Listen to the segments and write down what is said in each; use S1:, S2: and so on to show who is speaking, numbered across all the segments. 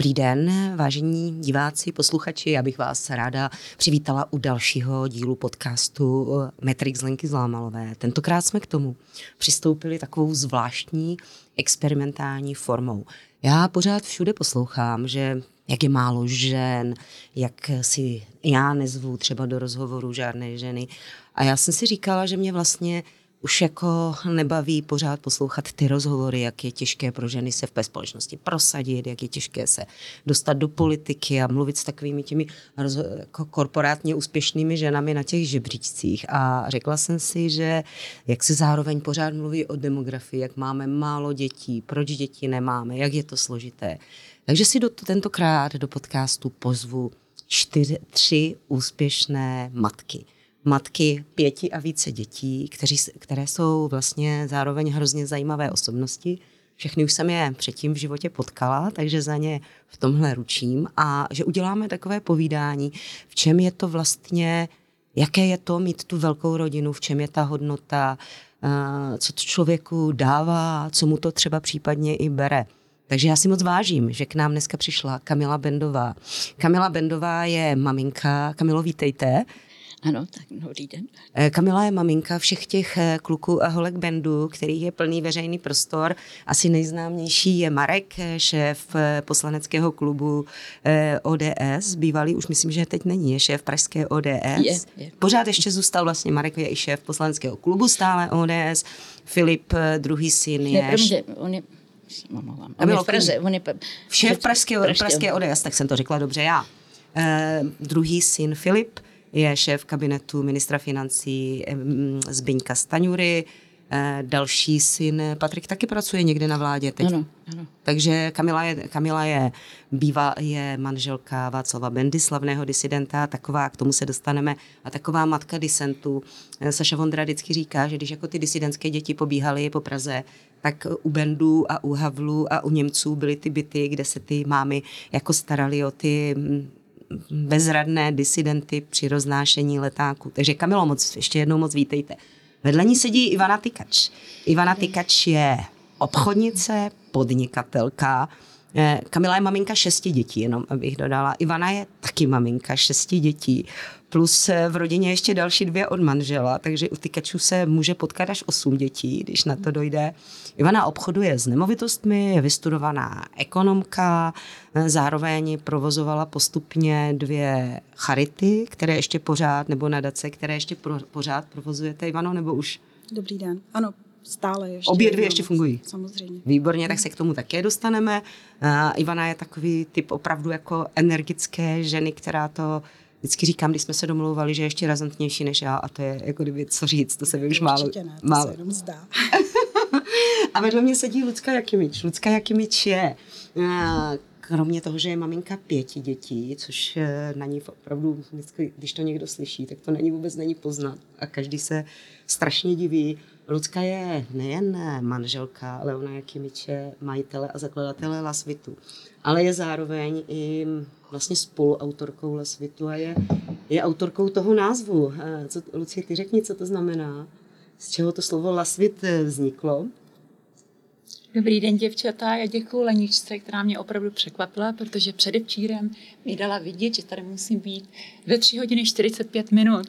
S1: Dobrý den, vážení diváci, posluchači. Já bych vás ráda přivítala u dalšího dílu podcastu Matrix Lenky Zlámalové. Tentokrát jsme k tomu přistoupili takovou zvláštní experimentální formou. Já pořád všude poslouchám, že jak je málo žen, jak si já nezvu třeba do rozhovoru žádné ženy. A já jsem si říkala, že mě vlastně už jako nebaví pořád poslouchat ty rozhovory, jak je těžké pro ženy se v té společnosti prosadit, jak je těžké se dostat do politiky a mluvit s takovými těmi jako korporátně úspěšnými ženami na těch žebříčcích. A řekla jsem si, že jak se zároveň pořád mluví o demografii, jak máme málo dětí, proč děti nemáme, jak je to složité. Takže si do, tentokrát do podcastu pozvu čtyři, tři úspěšné matky matky pěti a více dětí, kteří, které jsou vlastně zároveň hrozně zajímavé osobnosti. Všechny už jsem je předtím v životě potkala, takže za ně v tomhle ručím a že uděláme takové povídání, v čem je to vlastně, jaké je to mít tu velkou rodinu, v čem je ta hodnota, eh, co to člověku dává, co mu to třeba případně i bere. Takže já si moc vážím, že k nám dneska přišla Kamila Bendová. Kamila Bendová je maminka. Kamilo, vítejte.
S2: Ano, tak dobrý den.
S1: Eh, Kamila je maminka všech těch eh, kluků a holek bandu, který je plný veřejný prostor. Asi nejznámější je Marek, eh, šéf poslaneckého klubu ODS, bývalý, už myslím, že teď není, je šéf pražské ODS. Je, je. Pořád ještě zůstal vlastně, Marek je i šéf poslaneckého klubu stále ODS. Filip, druhý syn je...
S2: Ne, promiňte, on je On je v Praze. On je
S1: šéf pražské, pražské ODS, tak jsem to řekla dobře já. Uh, druhý syn Filip, je šéf kabinetu ministra financí Zbyňka Staňury, eh, další syn Patrik taky pracuje někde na vládě teď.
S2: Ano, ano.
S1: Takže Kamila je, Kamila je, bývá, je manželka Václava Bendy, slavného disidenta, taková, k tomu se dostaneme, a taková matka disentu. Eh, Saša Vondra vždycky říká, že když jako ty disidentské děti pobíhaly po Praze, tak u Bendů a u Havlu a u Němců byly ty byty, kde se ty mámy jako starali o ty bezradné disidenty při roznášení letáku. Takže Kamilo, moc, ještě jednou moc vítejte. Vedle ní sedí Ivana Tykač. Ivana Tykač je obchodnice, podnikatelka, eh, Kamila je maminka šesti dětí, jenom abych dodala. Ivana je taky maminka šesti dětí plus v rodině ještě další dvě od manžela, takže u tykačů se může potkat až osm dětí, když na to dojde. Ivana obchoduje s nemovitostmi, je vystudovaná ekonomka, zároveň provozovala postupně dvě charity, které ještě pořád, nebo nadace, které ještě pro, pořád provozujete, Ivano, nebo už?
S3: Dobrý den. Ano, stále ještě.
S1: Obě dvě ještě fungují.
S3: Samozřejmě.
S1: Výborně, tak se k tomu také dostaneme. Uh, Ivana je takový typ opravdu jako energické ženy, která to vždycky říkám, když jsme se domlouvali, že je ještě razantnější než já a to je jako kdyby co říct, to se mi už málo.
S3: ne, to málo. se jenom zdá.
S1: a vedle mě sedí Lucka Jakimič. Lucka Jakimič je eh, kromě toho, že je maminka pěti dětí, což eh, na ní opravdu, vždycky, když to někdo slyší, tak to není vůbec není poznat a každý se strašně diví. Lucka je nejen manželka, ale ona je Kimiče, majitele a zakladatele Lasvitu, ale je zároveň i vlastně spoluautorkou Lasvitu a je, je autorkou toho názvu. Eh, co, Lucie, ty řekni, co to znamená, z čeho to slovo Lasvit eh, vzniklo.
S4: Dobrý den, děvčata. Já děkuji Leničce, která mě opravdu překvapila, protože předevčírem mi dala vidět, že tady musím být ve 3 hodiny 45 minut.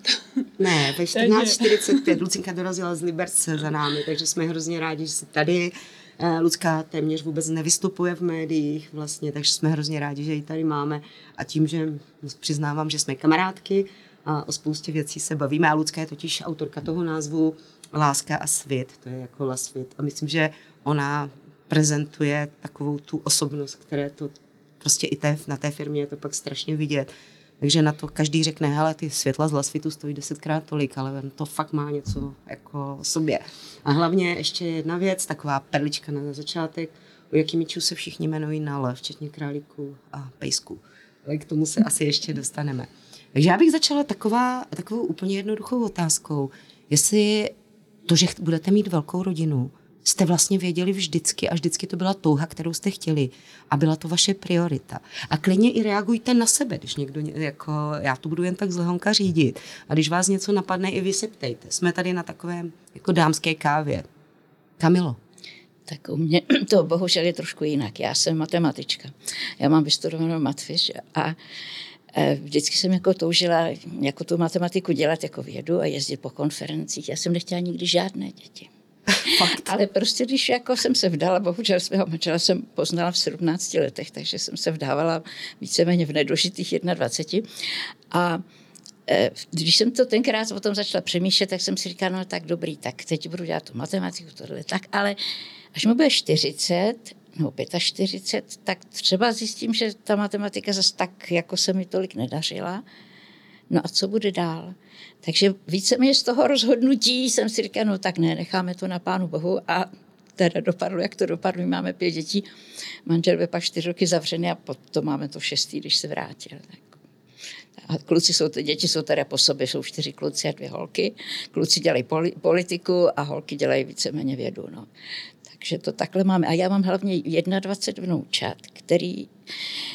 S1: Ne, ve 14.45. Lucinka dorazila z Liberce za námi, takže jsme hrozně rádi, že jsi tady. Eh, Lucka téměř vůbec nevystupuje v médiích vlastně, takže jsme hrozně rádi, že ji tady máme a tím, že přiznávám, že jsme kamarádky a o spoustě věcí se bavíme a Lucka je totiž autorka toho názvu Láska a svět, to je jako lasvit a myslím, že ona prezentuje takovou tu osobnost, které to prostě i té, na té firmě je to pak strašně vidět. Takže na to každý řekne, hele, ty světla z lasvitu stojí desetkrát tolik, ale to fakt má něco jako o sobě. A hlavně ještě jedna věc, taková perlička na začátek, u Jakimičů se všichni jmenují na L, včetně králíků a pejsků. Ale k tomu se asi ještě dostaneme. Takže já bych začala taková, takovou úplně jednoduchou otázkou. Jestli to, že budete mít velkou rodinu, jste vlastně věděli vždycky a vždycky to byla touha, kterou jste chtěli a byla to vaše priorita. A klidně i reagujte na sebe, když někdo, jako já to budu jen tak zlehonka řídit a když vás něco napadne, i vy se ptejte. Jsme tady na takovém jako dámské kávě. Kamilo.
S2: Tak u mě to bohužel je trošku jinak. Já jsem matematička. Já mám vystudovanou matfiš a vždycky jsem jako toužila jako tu matematiku dělat jako vědu a jezdit po konferencích. Já jsem nechtěla nikdy žádné děti. Fakt. Ale prostě, když jako jsem se vdala, bohužel svého manžela jsem poznala v 17 letech, takže jsem se vdávala víceméně v nedožitých 21. A e, když jsem to tenkrát o tom začala přemýšlet, tak jsem si říkala, no tak dobrý, tak teď budu dělat tu matematiku, tohle, tak, ale až mi bude 40, nebo 45, tak třeba zjistím, že ta matematika zase tak, jako se mi tolik nedařila. No a co bude dál? Takže víceméně z toho rozhodnutí jsem si říkala, no tak ne, necháme to na pánu Bohu a teda dopadlo, jak to dopadlo. Máme pět dětí, manžel byl pak čtyři roky zavřený a potom máme to šestý, když se vrátil. Tak. A kluci jsou, děti jsou teda po sobě, jsou čtyři kluci a dvě holky. Kluci dělají politiku a holky dělají víceméně vědu. No. Takže to takhle máme. A já mám hlavně 21 vnoučat, který,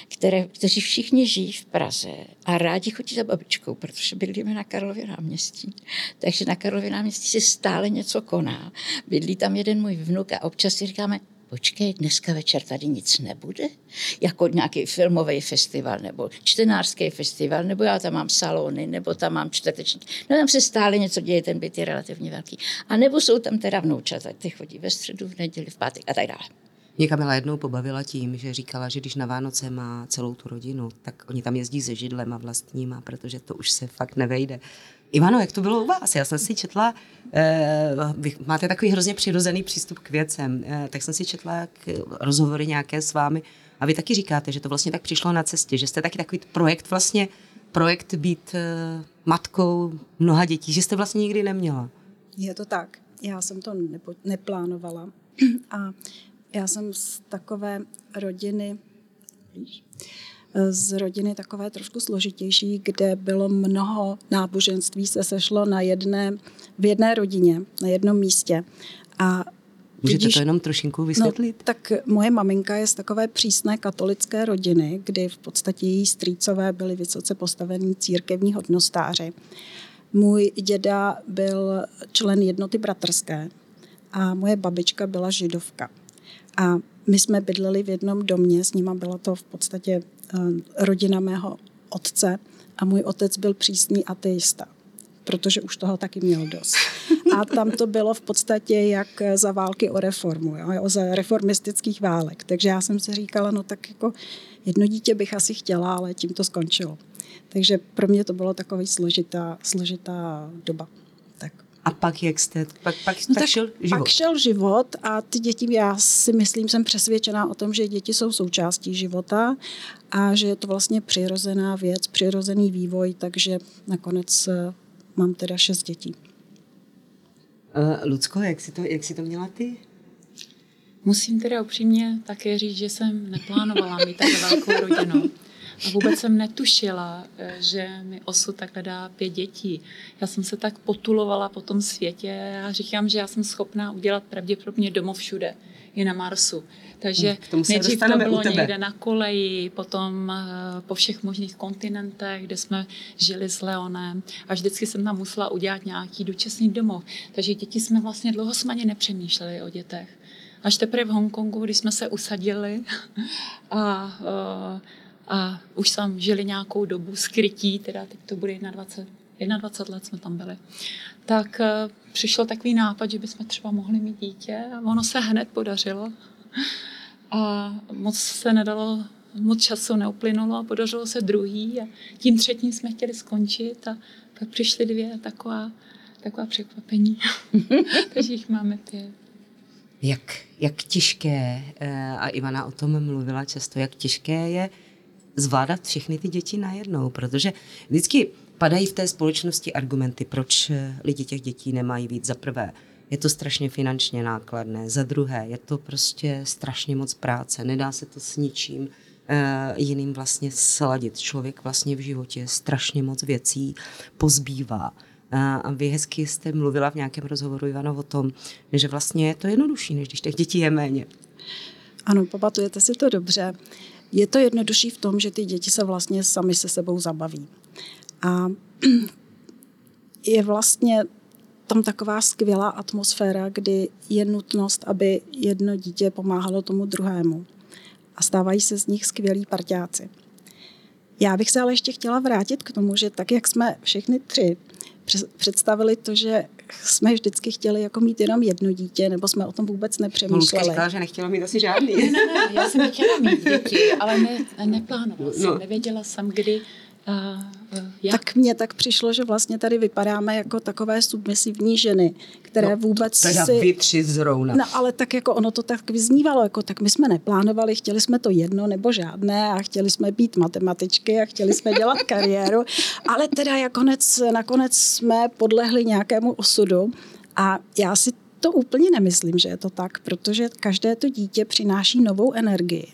S2: které, kteří všichni žijí v Praze a rádi chodí za babičkou, protože bydlíme na Karlově náměstí. Takže na Karlově náměstí se stále něco koná. Bydlí tam jeden můj vnuk a občas si říkáme, počkej, dneska večer tady nic nebude? Jako nějaký filmový festival nebo čtenářský festival, nebo já tam mám salony, nebo tam mám čtvrteční. No tam se stále něco děje, ten byt je relativně velký. A nebo jsou tam teda vnoučata, ty chodí ve středu, v neděli, v pátek a tak dále.
S1: Mě Kamila jednou pobavila tím, že říkala, že když na Vánoce má celou tu rodinu, tak oni tam jezdí se židlem a vlastníma, protože to už se fakt nevejde. Ivano, jak to bylo u vás? Já jsem si četla, eh, vy máte takový hrozně přirozený přístup k věcem, eh, tak jsem si četla k, rozhovory nějaké s vámi a vy taky říkáte, že to vlastně tak přišlo na cestě, že jste taky takový projekt vlastně, projekt být eh, matkou mnoha dětí, že jste vlastně nikdy neměla.
S3: Je to tak. Já jsem to nepo, neplánovala a já jsem z takové rodiny, z rodiny takové trošku složitější, kde bylo mnoho náboženství, se sešlo na jedné, v jedné rodině, na jednom místě. A
S1: Můžete Tudíž, to jenom trošinku vysvětlit?
S3: No, tak moje maminka je z takové přísné katolické rodiny, kdy v podstatě její strýcové byli vysoce postavení církevní hodnostáři. Můj děda byl člen jednoty bratrské a moje babička byla židovka. A my jsme bydleli v jednom domě, s nima byla to v podstatě uh, rodina mého otce a můj otec byl přísný ateista protože už toho taky měl dost. A tam to bylo v podstatě jak za války o reformu, jo, za reformistických válek. Takže já jsem si říkala, no tak jako jedno dítě bych asi chtěla, ale tím to skončilo. Takže pro mě to bylo takový složitá, složitá doba.
S1: A pak jak jste, pak, pak,
S3: no
S1: pak tak šel život?
S3: Pak šel život a ty děti, já si myslím, jsem přesvědčená o tom, že děti jsou součástí života a že je to vlastně přirozená věc, přirozený vývoj, takže nakonec eh, mám teda šest dětí.
S1: Uh, Lucko, jak jsi, to, jak jsi to měla ty?
S4: Musím teda upřímně také říct, že jsem neplánovala mít tak velkou rodinu. A vůbec jsem netušila, eh, že mi osud takhle dá pět dětí. Já jsem se tak potulovala po tom světě a říkám, že já jsem schopná udělat pravděpodobně domov všude, i na Marsu. Takže
S1: hm, nejdřív to
S4: bylo někde na koleji, potom eh, po všech možných kontinentech, kde jsme žili s Leonem a vždycky jsem tam musela udělat nějaký dočasný domov. Takže děti jsme vlastně dlouho jsme ani nepřemýšleli o dětech. Až teprve v Hongkongu, když jsme se usadili a uh, a už tam žili nějakou dobu skrytí, teda teď to bude 21, 21 let jsme tam byli, tak uh, přišel takový nápad, že bychom třeba mohli mít dítě a ono se hned podařilo. A moc se nedalo, moc času neuplynulo a podařilo se druhý a tím třetím jsme chtěli skončit a pak přišly dvě taková, taková překvapení. Takže jich máme pět.
S1: Jak, jak těžké, eh, a Ivana o tom mluvila často, jak těžké je zvládat všechny ty děti najednou, protože vždycky padají v té společnosti argumenty, proč eh, lidi těch dětí nemají víc. Za prvé, je to strašně finančně nákladné. Za druhé, je to prostě strašně moc práce. Nedá se to s ničím uh, jiným vlastně sladit. Člověk vlastně v životě strašně moc věcí pozbývá. Uh, a vy hezky jste mluvila v nějakém rozhovoru, Ivano, o tom, že vlastně je to jednodušší, než když těch dětí je méně.
S3: Ano, pamatujete si to dobře. Je to jednodušší v tom, že ty děti se vlastně sami se sebou zabaví. A je vlastně tam taková skvělá atmosféra, kdy je nutnost, aby jedno dítě pomáhalo tomu druhému. A stávají se z nich skvělí parťáci. Já bych se ale ještě chtěla vrátit k tomu, že tak, jak jsme všechny tři představili to, že jsme vždycky chtěli jako mít jenom jedno dítě, nebo jsme o tom vůbec nepřemýšleli.
S1: Luzka říkala, že nechtěla mít asi žádný.
S4: Ne, ne, ne, já jsem chtěla mít děti, ale ne, neplánovala jsem, no. nevěděla jsem, kdy Uh,
S3: jak? Tak mně tak přišlo, že vlastně tady vypadáme jako takové submisivní ženy, které no, vůbec
S1: teda
S3: si...
S1: vy tři zrovna.
S3: No ale tak jako ono to tak vyznívalo, jako tak my jsme neplánovali, chtěli jsme to jedno nebo žádné a chtěli jsme být matematičky a chtěli jsme dělat kariéru, ale teda nakonec, nakonec jsme podlehli nějakému osudu a já si to úplně nemyslím, že je to tak, protože každé to dítě přináší novou energii.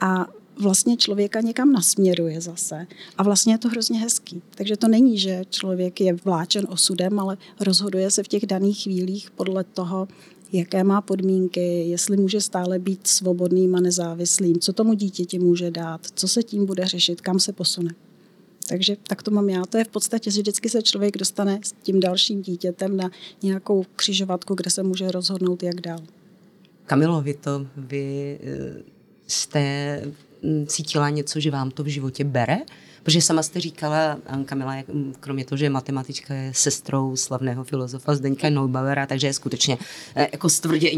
S3: A vlastně člověka někam nasměruje zase. A vlastně je to hrozně hezký. Takže to není, že člověk je vláčen osudem, ale rozhoduje se v těch daných chvílích podle toho, jaké má podmínky, jestli může stále být svobodným a nezávislým, co tomu dítěti může dát, co se tím bude řešit, kam se posune. Takže tak to mám já. To je v podstatě, že vždycky se člověk dostane s tím dalším dítětem na nějakou křižovatku, kde se může rozhodnout, jak dál.
S1: Kamilo, vy to, vy eh, jste Mm, cítila něco, že vám to v životě bere? Protože sama jste říkala, Kamila, mm, kromě toho, že je matematička, je sestrou slavného filozofa Zdeňka Neubauera, takže je skutečně eh, jako z tvrdě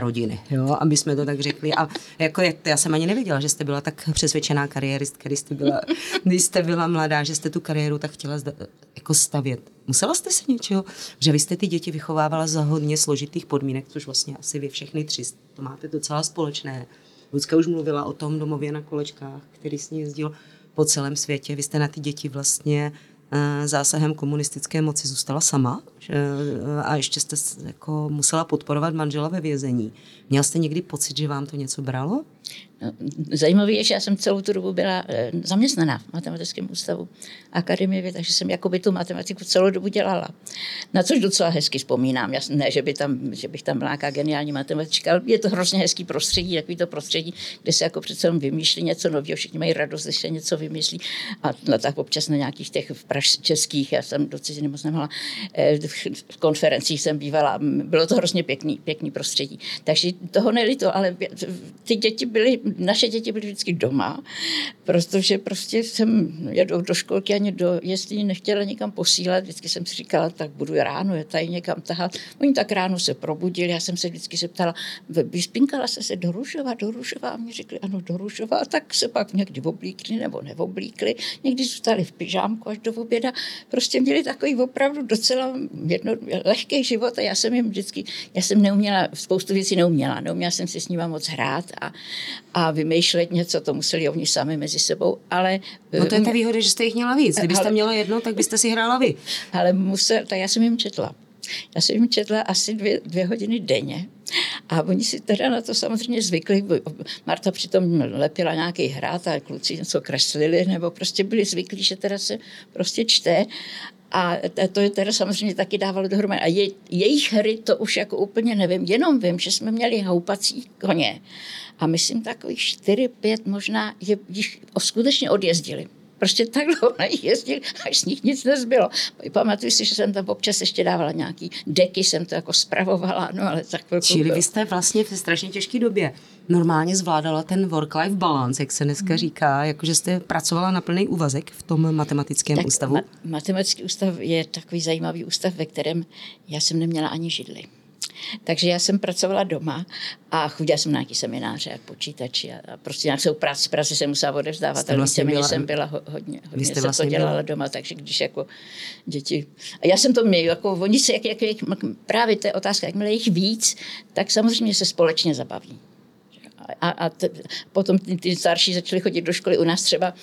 S1: rodiny, jo, aby jsme to tak řekli. A jako já jsem ani nevěděla, že jste byla tak přesvědčená kariéristka, když jste byla, když jste byla mladá, že jste tu kariéru tak chtěla zda, jako stavět. Musela jste se něčeho, že vy jste ty děti vychovávala za hodně složitých podmínek, což vlastně asi vy všechny tři to máte docela společné. Lucka už mluvila o tom domově na kolečkách, který s ní jezdil po celém světě. Vy jste na ty děti vlastně eh, zásahem komunistické moci zůstala sama eh, a ještě jste jako musela podporovat manžela ve vězení. Měl jste někdy pocit, že vám to něco bralo?
S2: No, zajímavé je, že já jsem celou tu dobu byla eh, zaměstnaná v matematickém ústavu akademie, takže jsem jakoby tu matematiku celou dobu dělala. Na což docela hezky vzpomínám. Já, ne, že, by tam, že bych tam byla nějaká geniální matematička, ale je to hrozně hezký prostředí, takový to prostředí, kde se jako přece vymýšlí něco nového, všichni mají radost, když se něco vymyslí. A no, tak občas na nějakých těch v praž, českých, já jsem do ciziny moc nemohla, eh, v konferencích jsem bývala, bylo to hrozně pěkný, pěkný prostředí. Takže toho nelito, ale ty děti byly naše děti byly vždycky doma, protože prostě jsem jedou do školky ani do jestli nechtěla nikam posílat. Vždycky jsem si říkala, tak budu ráno je tady někam tahat. Oni tak ráno se probudili, já jsem se vždycky se ptala, vyspinkala se se do Ružova, do Ružova a mě řekli, ano, do Ružova, tak se pak někdy oblíkli nebo neoblíkli. Někdy zůstali v pyžámku až do oběda. Prostě měli takový opravdu docela jedno, lehký život a já jsem jim vždycky, já jsem neuměla, spoustu věcí neuměla, neuměla jsem si s nimi moc hrát a, a vymýšlet něco, to museli oni sami mezi sebou, ale...
S1: No to je ta výhoda, že jste jich měla víc. Kdybyste ale, měla jedno, tak byste si hrála vy.
S2: Ale musel, tak já jsem jim četla. Já jsem jim četla asi dvě, dvě hodiny denně. A oni si teda na to samozřejmě zvykli. Marta přitom lepila nějaký hrát a kluci něco kreslili, nebo prostě byli zvyklí, že teda se prostě čte. A to je teda samozřejmě taky dávalo dohromady. A je, jejich hry to už jako úplně nevím, jenom vím, že jsme měli houpací koně. A myslím takových čtyři, pět možná je, jich skutečně odjezdili. Prostě tak dlouho jezdil, až z nich nic nezbylo. Pamatuju si, že jsem tam občas ještě dávala nějaký deky, jsem to jako spravovala, no ale tak
S1: Čili vy jste vlastně v strašně těžké době normálně zvládala ten work-life balance, jak se dneska hmm. říká, jakože jste pracovala na plný úvazek v tom matematickém tak ústavu? Ma-
S2: matematický ústav je takový zajímavý ústav, ve kterém já jsem neměla ani židli. Takže já jsem pracovala doma a chodila jsem na nějaký semináře a počítači a, a prostě nějakou práci, práci jsem musela odevzdávat, ale vlastně víceméně jsem byla ho, hodně, hodně se vlastně to dělala byla... doma, takže když jako děti... A já jsem to měl, jako oni se, jak, jak, jak, právě to je otázka, jakmile jich víc, tak samozřejmě se společně zabaví a, a t, potom ty, ty starší začaly chodit do školy. U nás třeba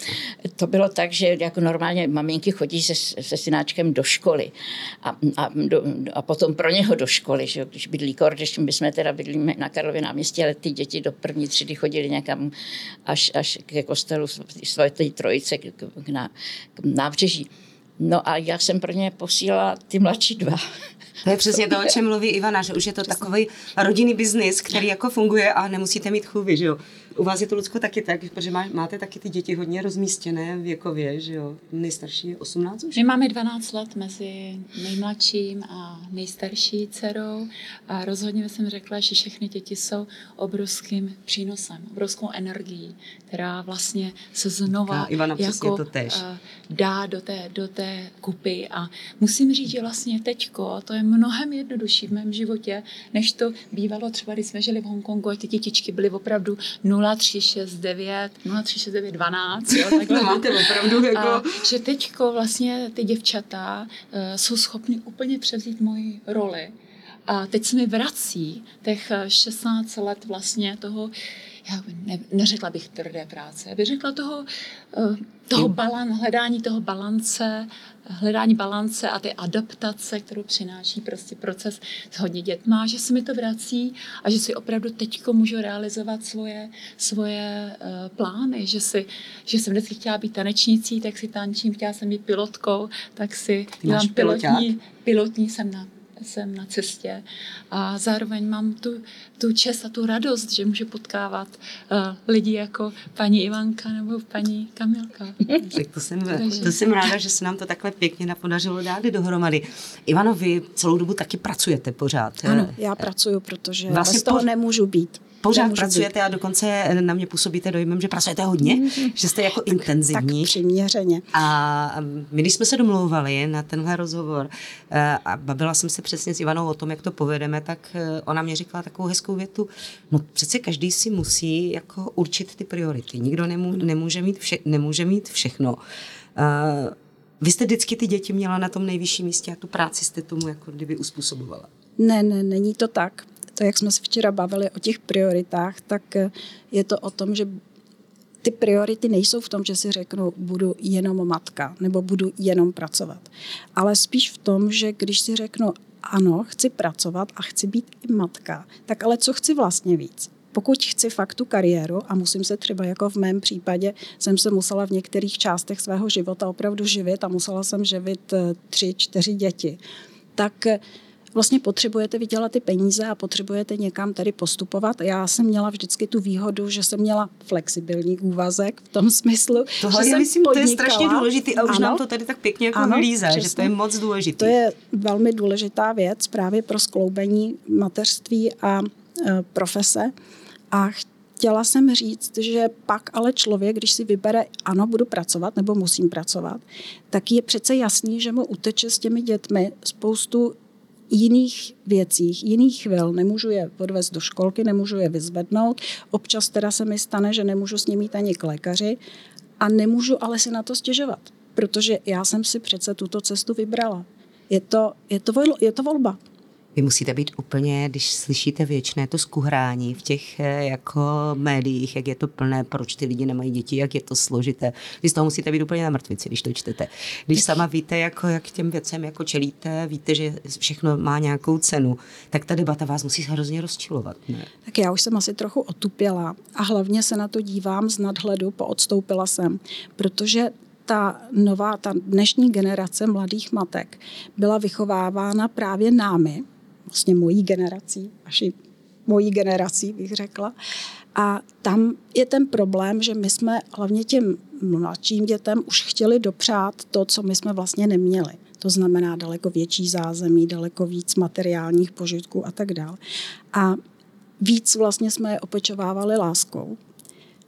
S2: to bylo tak, že jako normálně maminky chodí se, se synáčkem do školy a, a, do, a potom pro něho do školy, že když bydlí Kordež, my jsme teda bydlíme na Karlově náměstí, ale ty děti do první třídy chodili někam až, až ke kostelu svaté trojice k, k, na, k nábřeží. No a já jsem pro ně posílala ty mladší dva.
S1: To je přesně to, o čem mluví Ivana, že už je to takový rodinný biznis, který jako funguje a nemusíte mít chůvy, že jo? U vás je to, Lucko, taky tak, protože má, máte taky ty děti hodně rozmístěné věkově, že jo? Nejstarší je 18 už?
S4: My máme 12 let mezi nejmladším a nejstarší dcerou a rozhodně jsem řekla, že všechny děti jsou obrovským přínosem, obrovskou energií, která vlastně se znova
S1: Ivana, jako, to tež.
S4: Eh, dá do té, do té kupy a musím říct, že vlastně teďko to je mnohem jednodušší v mém životě, než to bývalo třeba, když jsme žili v Hongkongu a ty dětičky byly opravdu 0369, 0369 12, jo, takhle.
S1: no, máte opravdu jako... A,
S4: že teďko vlastně ty děvčata uh, jsou schopny úplně převzít moji roli. A teď se mi vrací těch 16 let vlastně toho já ne, neřekla bych tvrdé práce, já bych řekla toho, eh, toho balan, hledání toho balance, hledání balance a ty adaptace, kterou přináší prostě proces s hodně dětma, že se mi to vrací a že si opravdu teďko můžu realizovat svoje, svoje uh, plány, že, si, že jsem vždycky chtěla být tanečnicí, tak si tančím, chtěla jsem být pilotkou, tak si dělám pilotní, pilotní jsem na jsem na cestě a zároveň mám tu, tu čest a tu radost, že můžu potkávat uh, lidi jako paní Ivanka nebo paní Kamilka.
S1: Tak to jsem, to jsem ráda, že se nám to takhle pěkně podařilo dát dohromady. Ivano, vy celou dobu taky pracujete pořád.
S3: Ano, já pracuji, protože vlastně bez toho po... nemůžu být
S1: pořád pracujete být. a dokonce na mě působíte dojmem, že pracujete hodně, mm-hmm. že jste jako intenzivní.
S3: Tak přiměřeně.
S1: A my, když jsme se domlouvali na tenhle rozhovor eh, a bavila jsem se přesně s Ivanou o tom, jak to povedeme, tak eh, ona mě říkala takovou hezkou větu, no přece každý si musí jako určit ty priority. Nikdo nemů, nemůže, mít vše, nemůže mít všechno. Uh, vy jste vždycky ty děti měla na tom nejvyšším místě a tu práci jste tomu jako kdyby uspůsobovala.
S3: Ne, ne, není to tak to, jak jsme se včera bavili o těch prioritách, tak eh, je to o tom, že ty priority nejsou v tom, že si řeknu, budu jenom matka nebo budu jenom pracovat. Ale spíš v tom, že když si řeknu, ano, chci pracovat a chci být i matka, tak ale co chci vlastně víc? Pokud chci fakt tu kariéru a musím se třeba jako v mém případě, jsem se musela v některých částech svého života opravdu živit a musela jsem živit eh, tři, čtyři děti, tak eh, vlastně potřebujete vydělat ty peníze a potřebujete někam tady postupovat. Já jsem měla vždycky tu výhodu, že jsem měla flexibilní úvazek v tom smyslu,
S1: Tohle
S3: že jsem
S1: myslím, podnikala. to je strašně důležité a už ano, nám to tady tak pěkně jako ano, vylíze, přesně. že to je moc důležité.
S3: To je velmi důležitá věc právě pro skloubení mateřství a e, profese. A chtěla jsem říct, že pak ale člověk, když si vybere, ano, budu pracovat nebo musím pracovat, tak je přece jasný, že mu uteče s těmi dětmi spoustu jiných věcích, jiných chvil. Nemůžu je odvést do školky, nemůžu je vyzvednout. Občas teda se mi stane, že nemůžu s nimi jít ani k lékaři a nemůžu ale si na to stěžovat, protože já jsem si přece tuto cestu vybrala. Je to, je to, je to volba.
S1: Vy musíte být úplně, když slyšíte věčné to skuhrání v těch eh, jako médiích, jak je to plné, proč ty lidi nemají děti, jak je to složité. Vy z toho musíte být úplně na mrtvici, když to čtete. Když sama víte, jako, jak těm věcem jako čelíte, víte, že všechno má nějakou cenu, tak ta debata vás musí hrozně rozčilovat. Ne?
S3: Tak já už jsem asi trochu otupěla a hlavně se na to dívám z nadhledu, poodstoupila jsem, protože ta nová, ta dnešní generace mladých matek byla vychovávána právě námi, vlastně mojí generací, vaší mojí generací bych řekla. A tam je ten problém, že my jsme hlavně těm mladším dětem už chtěli dopřát to, co my jsme vlastně neměli. To znamená daleko větší zázemí, daleko víc materiálních požitků a tak dále. A víc vlastně jsme je opečovávali láskou.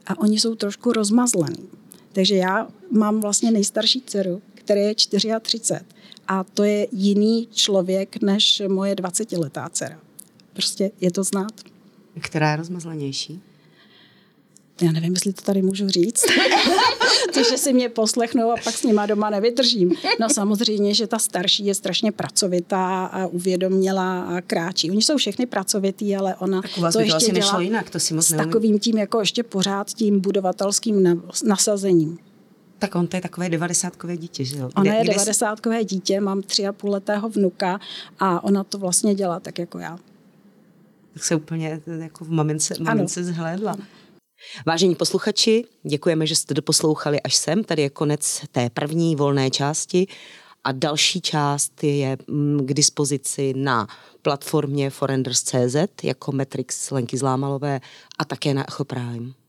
S3: A oni jsou trošku rozmazlení. Takže já mám vlastně nejstarší dceru, která je 34 a to je jiný člověk než moje 20-letá dcera. Prostě je to znát.
S1: Která je rozmazlenější?
S3: Já nevím, jestli to tady můžu říct. to, že si mě poslechnou a pak s nima doma nevydržím. No samozřejmě, že ta starší je strašně pracovitá a uvědomělá a kráčí. Oni jsou všechny pracovitý, ale ona
S1: tak u vás to by to ještě asi dělá jinak, to si moc
S3: s takovým tím jako ještě pořád tím budovatelským nasazením.
S1: Tak on to je takové devadesátkové dítě, že jo?
S3: Ona je devadesátkové dítě, mám tři a půl letého vnuka a ona to vlastně dělá tak jako já.
S1: Tak se úplně jako v mamince, mamince zhlédla. Vážení posluchači, děkujeme, že jste doposlouchali až sem. Tady je konec té první volné části a další část je mm, k dispozici na platformě forenders.cz jako Matrix Lenky Zlámalové a také na Echo Prime.